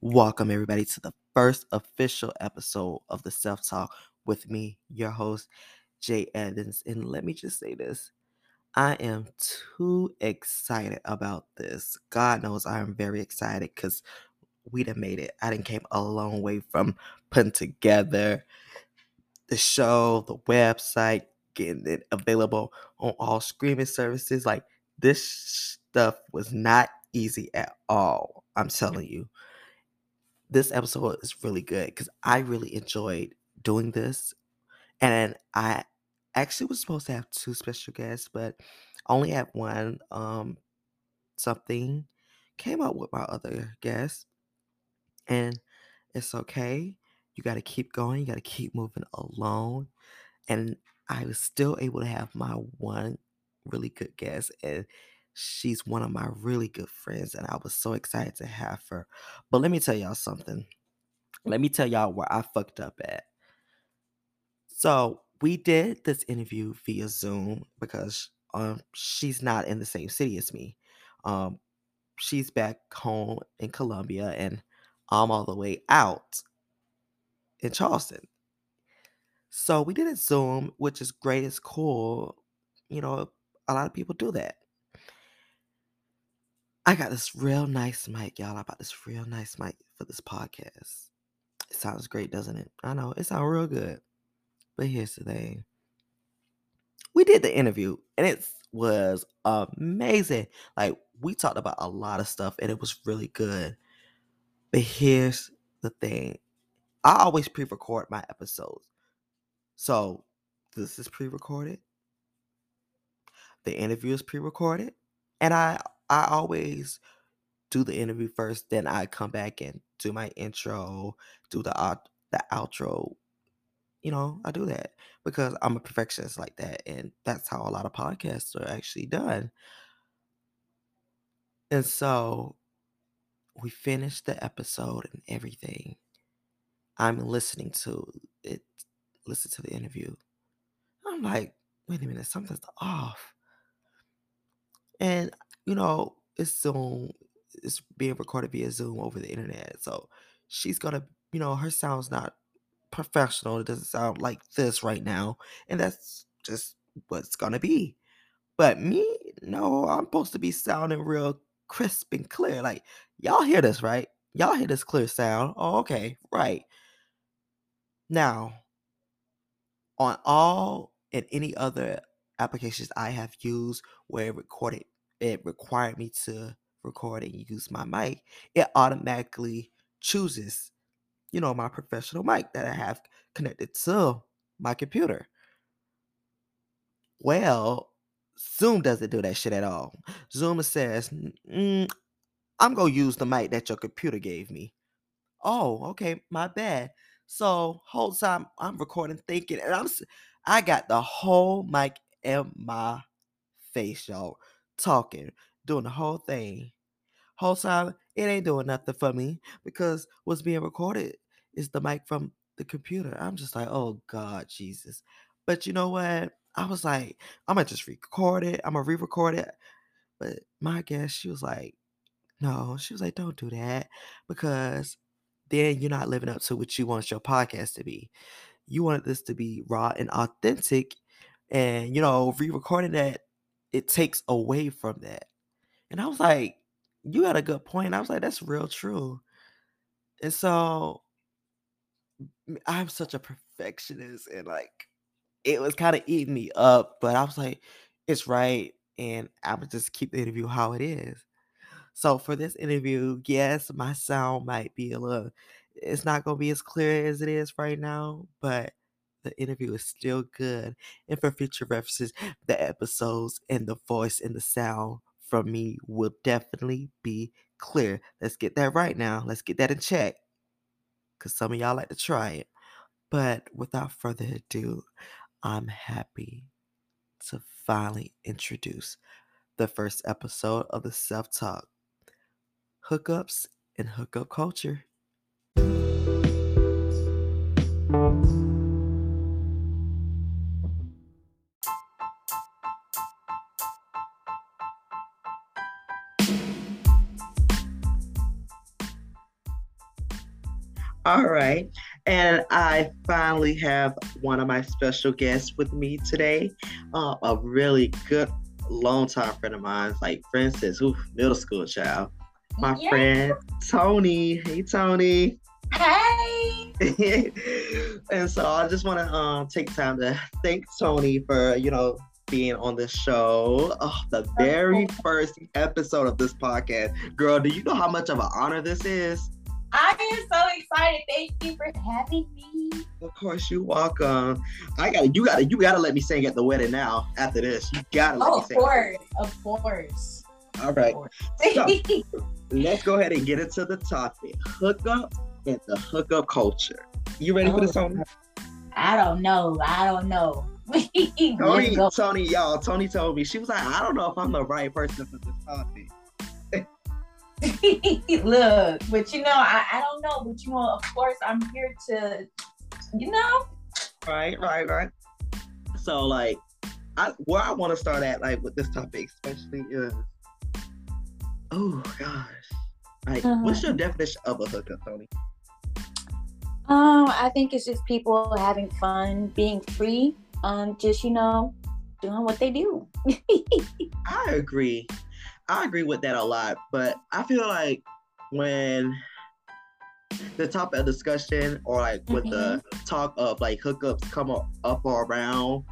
Welcome, everybody, to the first official episode of the Self Talk with me, your host, Jay Evans. And let me just say this I am too excited about this. God knows I am very excited because we done made it. I didn't came a long way from putting together the show, the website, getting it available on all streaming services. Like, this stuff was not easy at all. I'm telling you this episode is really good because I really enjoyed doing this. And I actually was supposed to have two special guests, but only had one. Um, something came up with my other guest, and it's okay. You got to keep going. You got to keep moving along. And I was still able to have my one really good guest, and She's one of my really good friends, and I was so excited to have her. But let me tell y'all something. Let me tell y'all where I fucked up at. So we did this interview via Zoom because um she's not in the same city as me. Um she's back home in Columbia and I'm all the way out in Charleston. So we did it Zoom, which is great, it's cool. You know, a lot of people do that. I got this real nice mic, y'all. I bought this real nice mic for this podcast. It sounds great, doesn't it? I know it sounds real good. But here's the thing. We did the interview and it was amazing. Like we talked about a lot of stuff and it was really good. But here's the thing. I always pre-record my episodes. So this is pre-recorded. The interview is pre-recorded. And I I always do the interview first, then I come back and do my intro, do the out the outro. You know, I do that because I'm a perfectionist like that, and that's how a lot of podcasts are actually done. And so we finished the episode and everything. I'm listening to it, listen to the interview. I'm like, wait a minute, something's off. And you know, it's Zoom, it's being recorded via Zoom over the internet. So she's gonna, you know, her sound's not professional. It doesn't sound like this right now. And that's just what's gonna be. But me, no, I'm supposed to be sounding real crisp and clear. Like, y'all hear this, right? Y'all hear this clear sound. Oh, okay, right. Now, on all and any other applications I have used where it recorded it required me to record and use my mic, it automatically chooses, you know, my professional mic that I have connected to my computer. Well, Zoom doesn't do that shit at all. Zoom says, mm, I'm going to use the mic that your computer gave me. Oh, okay, my bad. So, whole time I'm recording thinking, and I'm, I got the whole mic in my face, y'all talking, doing the whole thing. Whole time, it ain't doing nothing for me because what's being recorded is the mic from the computer. I'm just like, oh God, Jesus. But you know what? I was like, I'm gonna just record it. I'm gonna re-record it. But my guess, she was like, no, she was like, don't do that because then you're not living up to what you want your podcast to be. You wanted this to be raw and authentic, and you know, re-recording that it takes away from that. And I was like, you got a good point. I was like, that's real true. And so I'm such a perfectionist and like it was kind of eating me up, but I was like, it's right. And I would just keep the interview how it is. So for this interview, yes, my sound might be a little, it's not going to be as clear as it is right now, but the interview is still good. And for future references, the episodes and the voice and the sound from me will definitely be clear. Let's get that right now. Let's get that in check. Because some of y'all like to try it. But without further ado, I'm happy to finally introduce the first episode of the Self Talk Hookups and Hookup Culture. All right. And I finally have one of my special guests with me today. Uh, a really good longtime friend of mine, like friend since oof, middle school child. My yeah. friend Toni. Hey Toni. Hey. and so I just want to um, take time to thank Toni for, you know, being on this show. Oh, the very first episode of this podcast. Girl, do you know how much of an honor this is? I am so excited. Thank you for having me. Of course, you're welcome. I got you. Got to you. Got to let me sing at the wedding now. After this, you got to. Oh, of course, of course. All right. Course. So, let's go ahead and get into the topic: hookup and the hookup culture. You ready oh, for this, Toni? Oh. I don't know. I don't know. Toni, Toni, y'all. Toni told me she was like, I don't know if I'm the right person for this topic. Look, but you know, I, I don't know, but you know, of course, I'm here to, you know. Right, right, right. So, like, I where I want to start at, like, with this topic, especially is, oh gosh, like, uh-huh. what's your definition of a hookup, Toni? Um, I think it's just people having fun, being free, um, just you know, doing what they do. I agree. I agree with that a lot, but I feel like when the topic of discussion or like with mm-hmm. the talk of like hookups come up, up or around,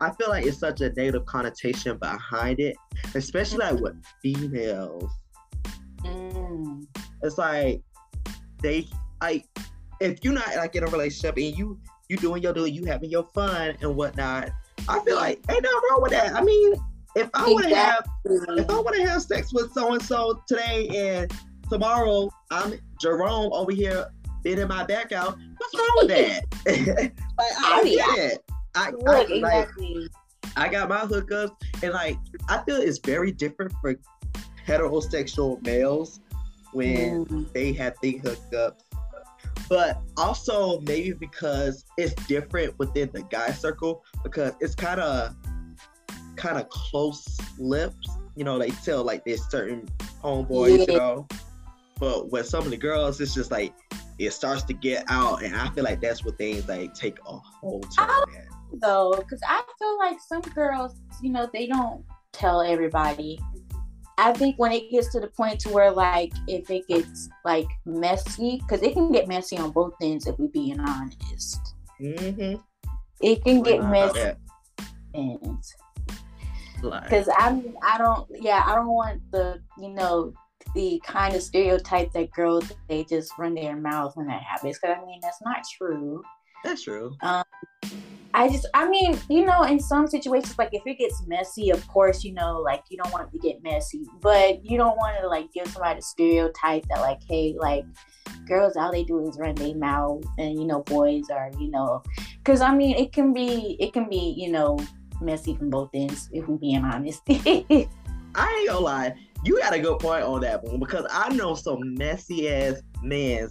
I feel like it's such a negative connotation behind it, especially like with females. Mm. It's like they like if you're not like in a relationship and you you doing your doing, you having your fun and whatnot. I feel like ain't nothing wrong with that. I mean, if I want to have if I want to have sex with so and so today and tomorrow I'm Jerome over here bidding my back out, what's wrong with that? like I get it. I, I, exactly. I got my hookups and like I feel it's very different for heterosexual males when mm. they have big hookups but also maybe because it's different within the guy circle because it's kind of kind of close lips. You know, they tell like there's certain homeboys, yeah. you know. But with some of the girls, it's just like it starts to get out, and I feel like that's what things like take a whole time. Though, because I feel like some girls, you know, they don't tell everybody. I think when it gets to the point to where like if it gets like messy, because it can get messy on both ends if we're being honest. Mm-hmm. It can get messy. Because I'm I don't yeah I don't want the you know the kind of stereotype that girls they just run their mouth when that happens because I mean that's not true. That's true. Um, I just I mean you know in some situations like if it gets messy of course you know like you don't want it to get messy but you don't want to like give somebody a stereotype that like hey like girls all they do is run their mouth and you know boys are you know because I mean it can be it can be you know messy from both ends, if we're being honest. I ain't gonna lie. You got a good point on that one because I know some messy ass men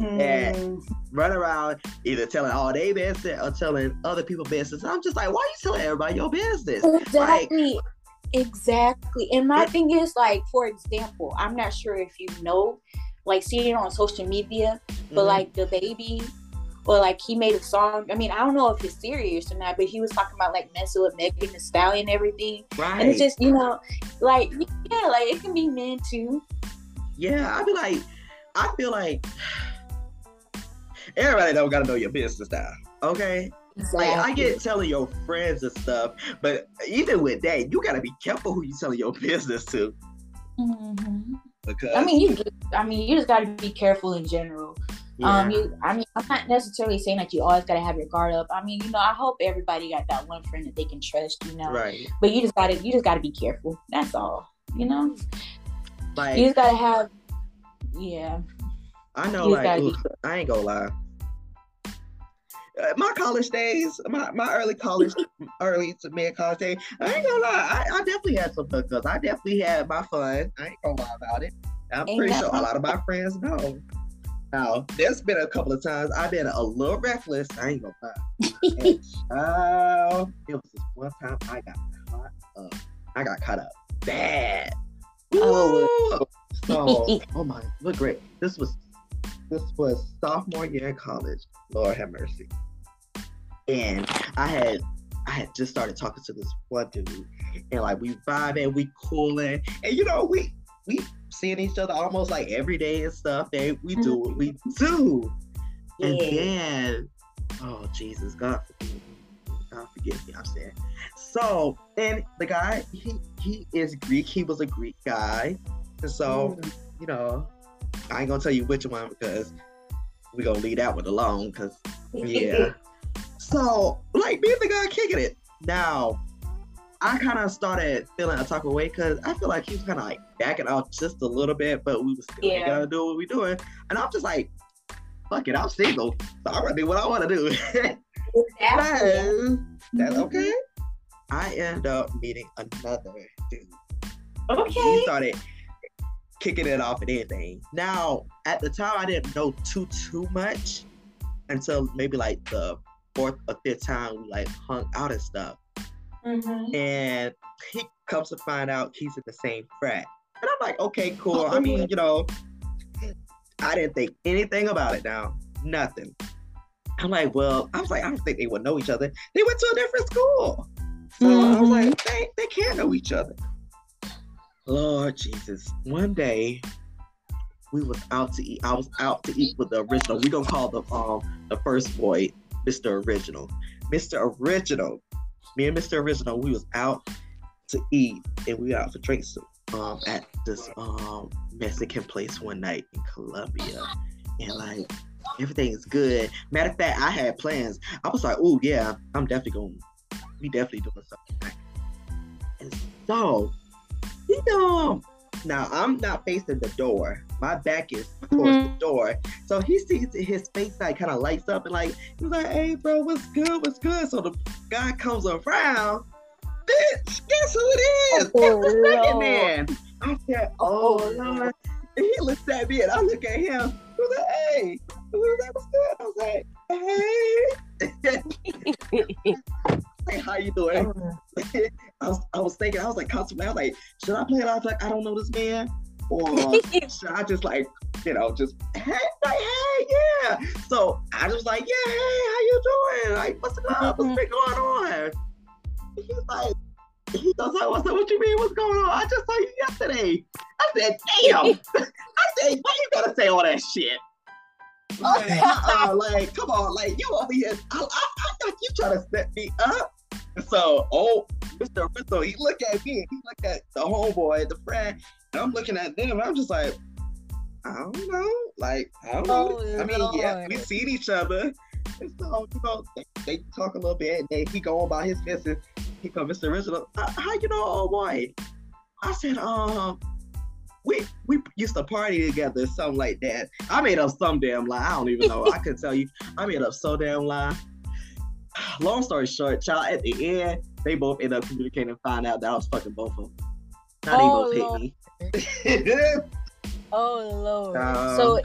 mm. that run around either telling all their business or telling other people business. I'm just like, why are you telling everybody your business? Exactly. Like, exactly. And my it, thing is like, for example, I'm not sure if you know, like seeing it on social media, but mm-hmm. like DaBaby or like he made a song. I mean, I don't know if it's serious or not, but he was talking about like messing with Megan Thee Stallion and everything. Right. And it's just, you know, like yeah, like it can be men too. Yeah, I be like, I feel like everybody don't gotta know your business now. Okay. Exactly. Like I get telling your friends and stuff, but even with that, you gotta be careful who you telling your business to. Mm-hmm. Because I mean, you. I mean, you just gotta be careful in general. Um, yeah. Um, you, I mean, I'm not necessarily saying that you always gotta have your guard up. I mean, you know, I hope everybody got that one friend that they can trust, you know. Right. But you just gotta, you just gotta be careful. That's all. You know. Like you just gotta have, yeah. I know, like, ooh, I ain't gonna lie. Uh, my college days, my, my early college, early to mid college days, I ain't gonna lie. I, I definitely had some hookups. I definitely had my fun. I ain't gonna lie about it. I'm ain't pretty sure a lot of my friends know. Now, there's been a couple of times I've been a little reckless. I ain't gonna lie. uh, it was this one time I got caught up. I got caught up bad. Oh, so, oh my, look great. This was this was sophomore year in college. Lord have mercy. And I had I had just started talking to this one dude, and like we vibing, we cooling, and you know we we seeing each other almost like every day and stuff, and we do what we do. And then, oh Jesus, God forgive me. God forgive me, I'm saying. So, and the guy, he he is Greek. He was a Greek guy, and so Mm. you know, I ain't gonna tell you which one because we gonna leave that one alone. Cause yeah. so like me and the guy kicking it. Now, I kind of started feeling a type of way because I feel like he was kind of like backing off just a little bit, but we was still Yeah. gonna do what we doing, and I'm just like, fuck it, I'm single, so I'm gonna do what I want to do. Exactly. That's okay. I end up meeting another dude Okay. he started kicking it off and anything. Now, at the time, I didn't know too too much until maybe like the fourth or fifth time we like hung out and stuff. Mhm. And he comes to find out he's in the same frat, and I'm like, okay, cool. I mean, you know, I didn't think anything about it. Now, nothing. I'm like, well, I was like, I don't think they would know each other. They went to a different school. So I was like, they, they can't know each other. Lord Jesus. One day we was out to eat. I was out to eat with the original. We gonna call the um the first boy Mr. Original. Mr. Original. Me and Mr. Original, we was out to eat and we out for drinks um at this um Mexican place one night in Columbia. And like everything is good. Matter of fact, I had plans. I was like, oh yeah, I'm definitely going we definitely doing something. And so he um now I'm not facing the door. My back is towards the door. So he sees his face like kind of lights up and like he's like, hey bro, what's good? What's good? So the guy comes around. Bitch, guess who it is? Oh, it's the second man. I said, oh, Oh, Lord. And he looks at me and I look at him. He was like, hey. He was like, what's good? I was like, hey. hey, how you doing? I was, I was thinking, I was like constantly, I was like, should I play it off like I don't know this man? Or should I just like, you know, just hey, like, hey, yeah. So I was like, yeah, hey, how you doing? Like, what's up? What's mm-hmm. been going on? He's like, he goes, like, what's up? What you mean? What's going on? I just saw you yesterday. I said, damn. I said, why you gotta say all that shit? Like, uh-uh, like, come on, like you over here. I, I, I thought you trying to set me up. So, oh, Mr. Rizzo, he look at me, he look at the homeboy, the friend, and I'm looking at them. I'm just like, I don't know. Like, I don't know. Oh, I mean, yeah, we seen each other. And so, you know, they, they talk a little bit, and then he go about his business. He come, Mr. Rizzo, uh, how you know, oh boy? I said, um, we we used to party together, something like that. I made up some damn lie. I don't even know. I can tell you, I made up so damn lie. Long story short, child, at the end, they both end up communicating and find out that I was fucking both of them. Now Oh, they Lord. both hate me. Oh Lord. Um, so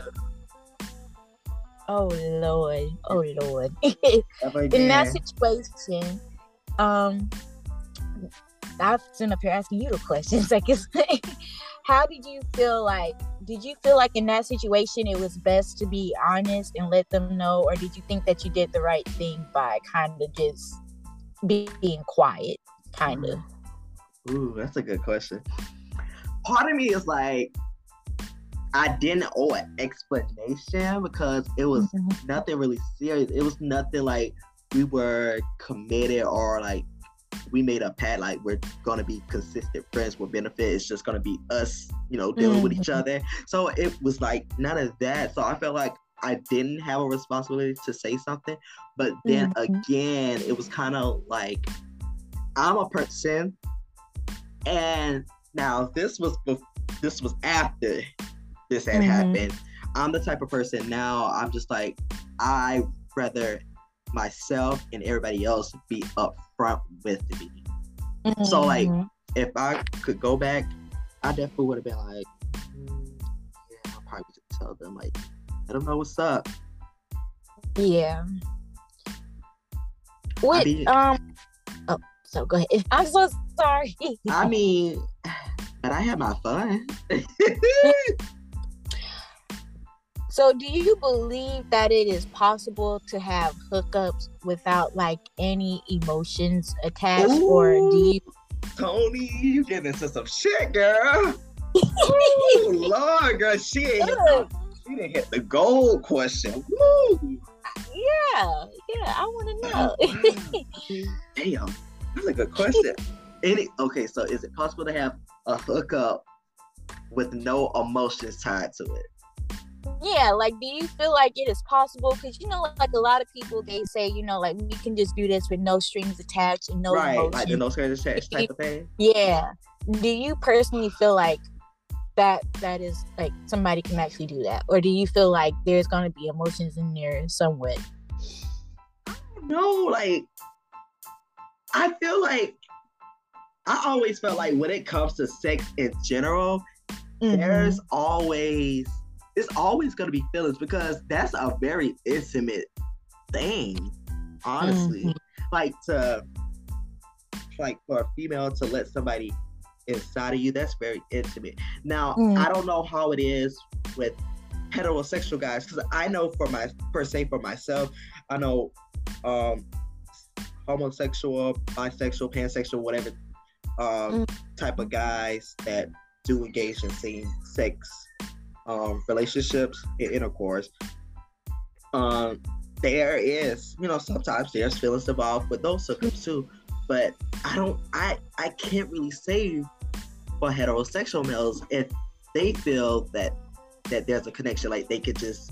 Oh Lord. Oh Lord. In that situation, um I've been up here asking you the questions, I guess. How did you feel like did you feel like in that situation it was best to be honest and let them know, or did you think that you did the right thing by kind of just being quiet, kind of? Ooh, that's a good question. Part of me is like, I didn't owe an explanation because it was mm-hmm. nothing really serious. It was nothing like we were committed or like we made a pact like we're gonna be consistent friends with benefit. It's just gonna be us, you know, dealing with each Mhm. other. So it was like none of that. So I felt like I didn't have a responsibility to say something. But then Mhm. again, it was kind of like I'm a person, and now this was bef- this was after this had Mhm. happened. I'm the type of person now. I'm just like I rather myself and everybody else be upfront with me. So, like, Mhm. If I could go back, I definitely would have been like, mm, yeah, I'll probably just tell them like, I don't know what's up. Yeah. What mean- um oh so go ahead. I'm so sorry. I mean, but I had my fun. So, do you believe that it is possible to have hookups without like any emotions attached, Ooh, or do you? Toni, you get into some shit, girl. oh Lord, girl, she ain't hit the, she didn't hit the gold question. Woo. Yeah, yeah, I want to know. Oh, Damn, that's a good question. Any okay, so is it possible to have a hookup with no emotions tied to it? Yeah like do you feel like it is possible? Because you know like a lot of people they say you know like we can just do this with no strings attached and no right emotion. like the no strings attached type of thing? Yeah. Do you personally feel like that that is like somebody can actually do that? Or do you feel like there's going to be emotions in there somewhat? No like i feel like i always felt like when it comes to sex in general mm-hmm. there's always it's always going to be feelings because that's a very intimate thing honestly mm-hmm. like to like for a female to let somebody inside of you that's very intimate now mm-hmm. i don't know how it is with heterosexual guys because i know for my per se for myself i know um homosexual bisexual pansexual whatever um mm-hmm. type of guys that do engage in same sex um, relationships and intercourse, um, there is, you know, sometimes there's feelings involved with those hookups too. But I don't, I, I can't really say for heterosexual males if they feel that that there's a connection, like they could just,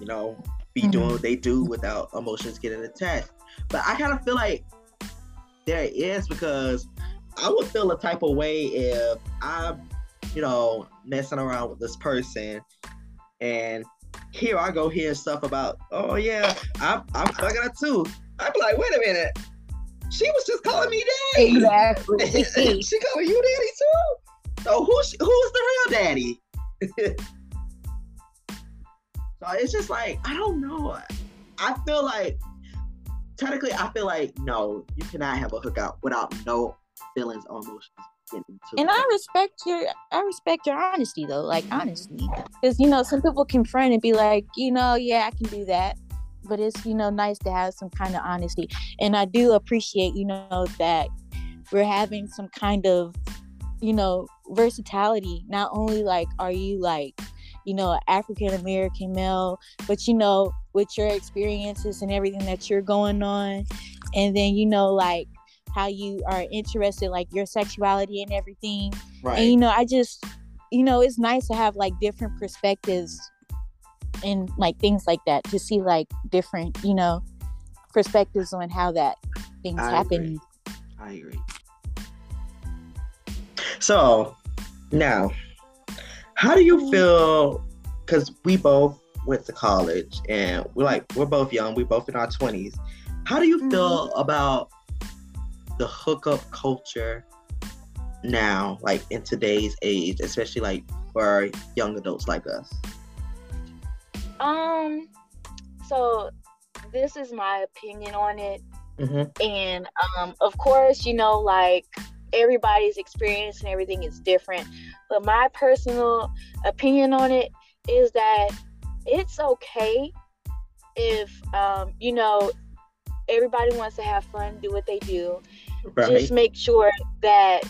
you know, be mm-hmm. doing what they do without emotions getting attached. But I kind of feel like there is because I would feel a type of way if I'm you know, messing around with this person. And here I go hearing stuff about, oh yeah, I'm I'm fucking her too. I'm like, wait a minute. She was just calling me daddy. Exactly. she calling you daddy too. So who's who's the real daddy? so it's just like I don't know. I feel like technically I feel like no, you cannot have a hookup without no feelings or emotions and I respect your I respect your honesty though, like honestly, because you know some people confront and be like, you know, yeah, I can do that, but it's you know nice to have some kind of honesty, and I do appreciate you know that we're having some kind of you know versatility. Not only like are you like you know African American male, but you know with your experiences and everything that you're going on, and then you know like how you are interested, like your sexuality and everything. Right. And you know, I just, you know, it's nice to have like different perspectives and like things like that to see like different, you know, perspectives on how that things I happen. Agree. I agree. So now, how do you mm-hmm. feel? Because we both went to college and we're like, we're both young, we're both in our 20s. How do you feel mm-hmm. about the hookup culture now, like in today's age, especially like for young adults like us? Um, so this is my opinion on it. Mm-hmm. And um, of course, you know, like everybody's experience and everything is different. But my personal opinion on it is that it's okay if, um, you know, everybody wants to have fun, do what they do. Right. Just make sure that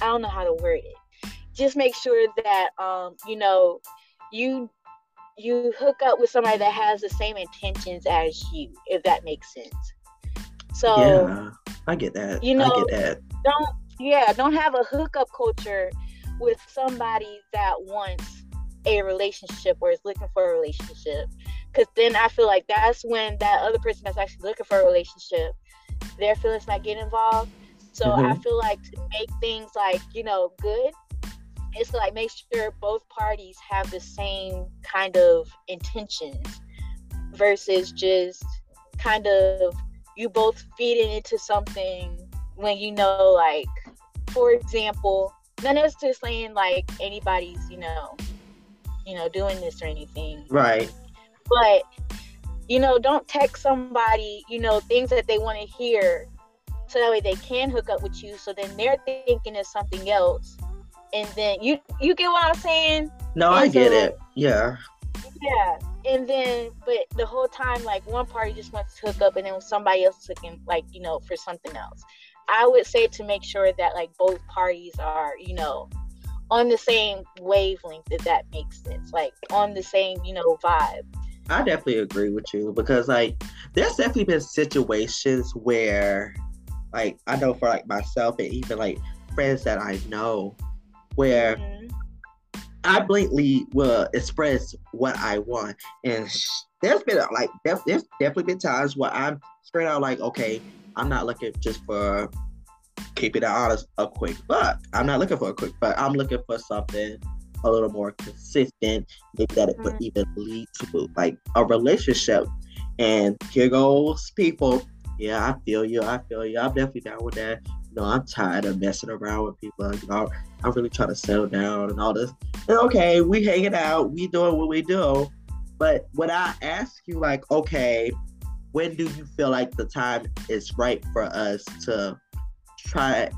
I don't know how to word it. Just make sure that um, you know, you you hook up with somebody that has the same intentions as you, if that makes sense. So yeah, I get that. You know, I get that. Don't yeah, don't have a hookup culture with somebody that wants a relationship or is looking for a relationship. Because then I feel like that's when that other person that's actually looking for a relationship their feelings not get involved. So mm-hmm. I feel like to make things like, you know, good, it's like make sure both parties have the same kind of intentions versus just kind of you both feeding into something when you know like for example none of us just saying like anybody's you know you know doing this or anything right but you know, don't text somebody, you know, things that they want to hear so that way they can hook up with you. So then they're thinking of something else. and then you you get what I'm saying? No, And I get it. Yeah. Yeah. And then, but the whole time, like one party just wants to hook up, and then somebody else looking like you know for something else. I would say to make sure that like both parties are you know on the same wavelength, if that makes sense, like on the same you know vibe. I definitely agree with you because like there's definitely been situations where like I know for like myself and even like friends that I know where Mhm. I blatantly will express what I want and sh- there's been like def- there's definitely been times where I'm straight out like okay I'm not looking just for keeping it honest a quick buck I'm not looking for a quick buck I'm looking for something a little more consistent. Maybe that it would even lead to like a relationship. And here goes people. Yeah I feel you. I feel you. I'm definitely down with that. You know I'm tired of messing around with people. You know I'm really trying to settle down and all this. And okay we hanging out. We doing what we do. But when I ask you like okay when do you feel like the time is right for us to try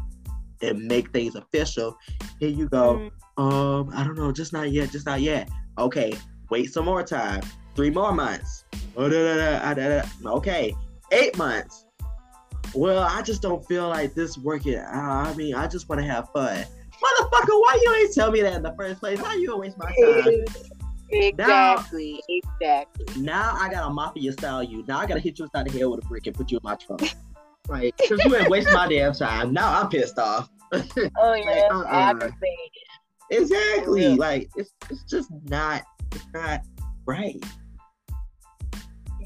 and make things official? Here you go. Mhm. Um, I don't know, just not yet, just not yet. Okay, wait some more time. Three more months. Oh, ah. Okay, eight months. Well, I just don't feel like this working. out. I mean, I just want to have fun. Motherfucker, why you ain't tell me that in the first place? Why you gonna waste my time? Exactly, exactly. Now I gotta mafia style you. Now I gotta hit you inside the head with a brick and put you in my trunk. right? cause you ain't waste my damn time. Now I'm pissed off. Oh yeah, uh-uh. aggravated. Exactly. real. Like it's it's just not it's not right.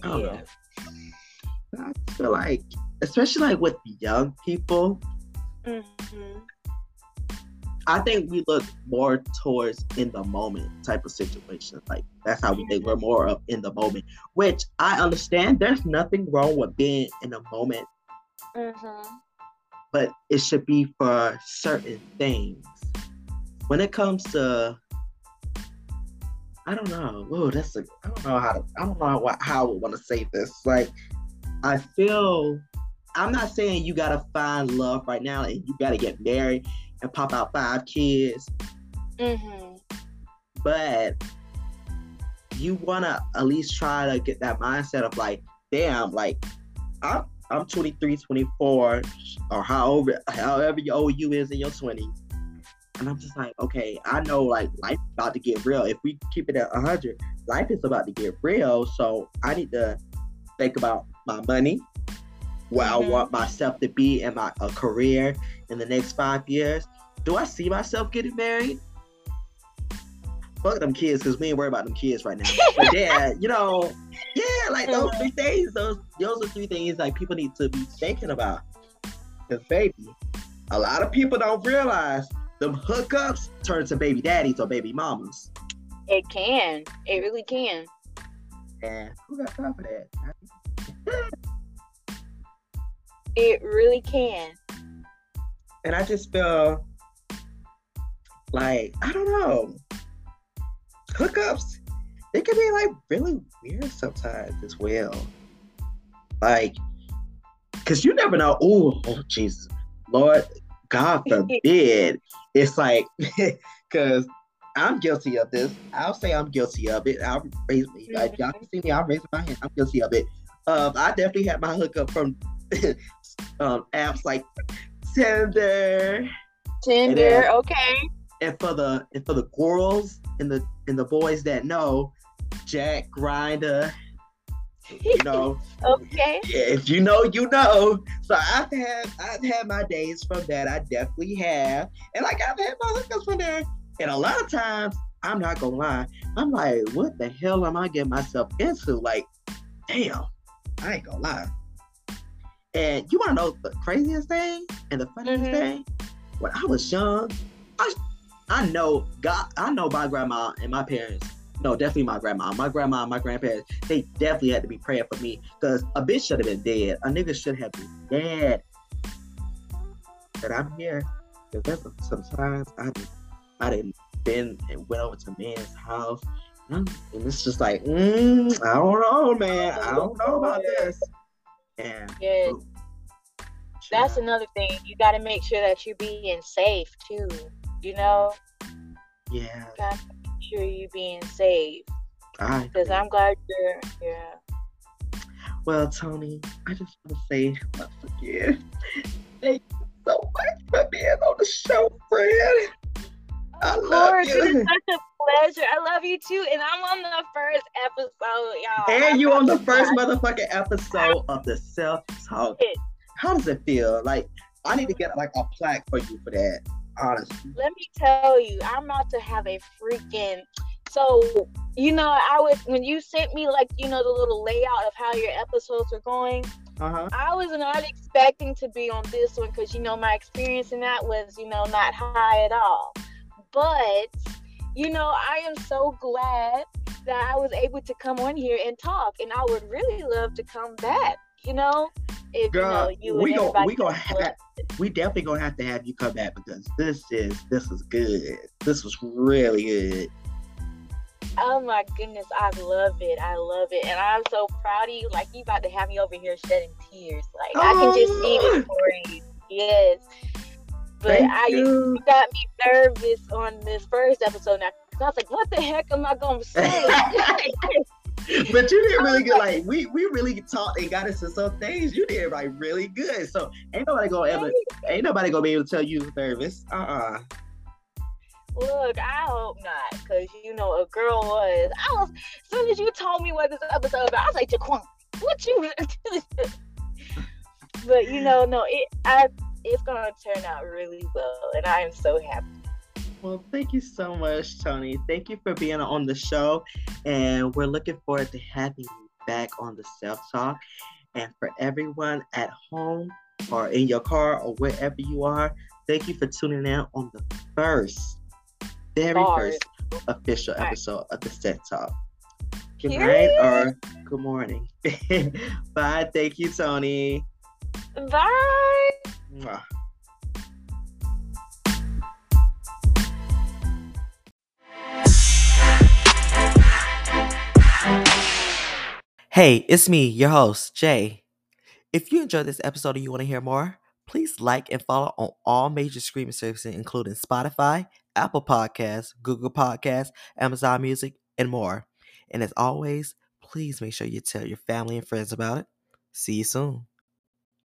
I don't Yeah. know. I feel like, especially like with young people, Mhm. I think we look more towards in the moment type of situation. Like that's how we think we're more of in the moment. Which I understand. There's nothing wrong with being in the moment, Mhm. but it should be for certain things. When it comes to, I don't know. Whoa, that's a. I don't know how to. I don't know how, how I would want to say this. Like, I feel. I'm not saying you gotta find love right now and you gotta get married and pop out five kids, Mhm. but you wanna at least try to get that mindset of like, damn, like I'm I'm 23, 24, or however however old you is in your 20s. And I'm just like, okay, I know like life about to get real. If we keep it at 100, life is about to get real. So I need to think about my money, where I Mhm. want myself to be in my a career in the next five years. Do I see myself getting married? Fuck them kids, cause we ain't worried about them kids right now. But yeah, you know, yeah, like those three things, those those are three things like people need to be thinking about. Cause baby, a lot of people don't realize them hookups turn to baby daddies or baby mamas. It can. It really can. Yeah. who got time for that? It really can. And I just feel like I don't know. Hookups, they can be like really weird sometimes as well. Like, cause you never know. Ooh, oh Jesus, Lord, God forbid. it's like, cause I'm guilty of this. I'll say I'm guilty of it. I'll raise me. Like, y'all can see me. I'm raising my hand. I'm guilty of it. Um, I definitely had my hookup from um apps like Tinder. Tinder, okay. And for the and for the girls and the and the boys that know, Jack Grindr, you know, Okay. yeah, if you know, you know. So I've had I've had my days from that. I definitely have, and like I've had my hookups from there. And a lot of times, I'm not gonna lie, I'm like, what the hell am I getting myself into? Like, damn, I ain't gonna lie. And you wanna know the craziest thing and the funniest Mhm. thing? When I was young, I I know God, I know my grandma and my parents. No, definitely my grandma. My grandma and my grandparents, they definitely had to be praying for me because a bitch should have been dead. A nigga should have been dead. But I'm here because there's sometimes I didn't, I didn't been and went over to man's house. And, and it's just like, mm, I don't know, man. I don't know about this. And Yes. That's child, another thing. You got to make sure that you're being safe too. You know, Yeah. Sure you being safe. I Because. I'm glad you're. Yeah. Well, Toni, I just want to say once again, thank you so much for being on the show, friend. I love you. it is such a pleasure. I love you too, and I'm on the first episode, y'all. And I'm you on the first cry. motherfucking episode of the Self Talk. How does it feel? Like, I need to get like a plaque for you for that. Honestly. Let me tell you, I'm about to have a freaking. So, you know, I was when you sent me like you know the little layout of how your episodes are going. Uh huh. I was not expecting to be on this one because you know my experience in that was you know not high at all. But you know I am so glad that I was able to come on here and talk, and I would really love to come back. You know, if Girl, you know you we and gon' everybody we gonna have we definitely gonna have to have you come back because this is this is good. This was really good. Oh my goodness, I love it. I love it. And I'm so proud of you. Like you about to have me over here shedding tears. Like I can just see Oh. this for you. Yes. But Thank I you. you got me nervous on this first episode now. 'cause I was like, what the heck am I gonna say? but you did really good. Like we we really talked and got into some things. You did like really good. So ain't nobody gonna ever ain't nobody gonna be able to tell you nervous. Uh uh Look, I hope not, because you know a girl was. I was as soon as you told me what this episode about, I was like, Jaquan, what you? but you know, no, it I it's gonna turn out really well, and I am so happy. Well, thank you so much, Toni. Thank you for being on the show, and we're looking forward to having you back on the Self Talk. And for everyone at home or in your car or wherever you are, thank you for tuning in on the first, very Bars. first official Right. episode of the Self Talk. Good night or good morning. Bye. Thank you, Toni. Bye. Mwah. Hey, it's me, your host, Jay. If you enjoyed this episode and you want to hear more, please like and follow on all major streaming services, including Spotify, Apple Podcasts, Google Podcasts, Amazon Music, and more. And as always, please make sure you tell your family and friends about it. See you soon.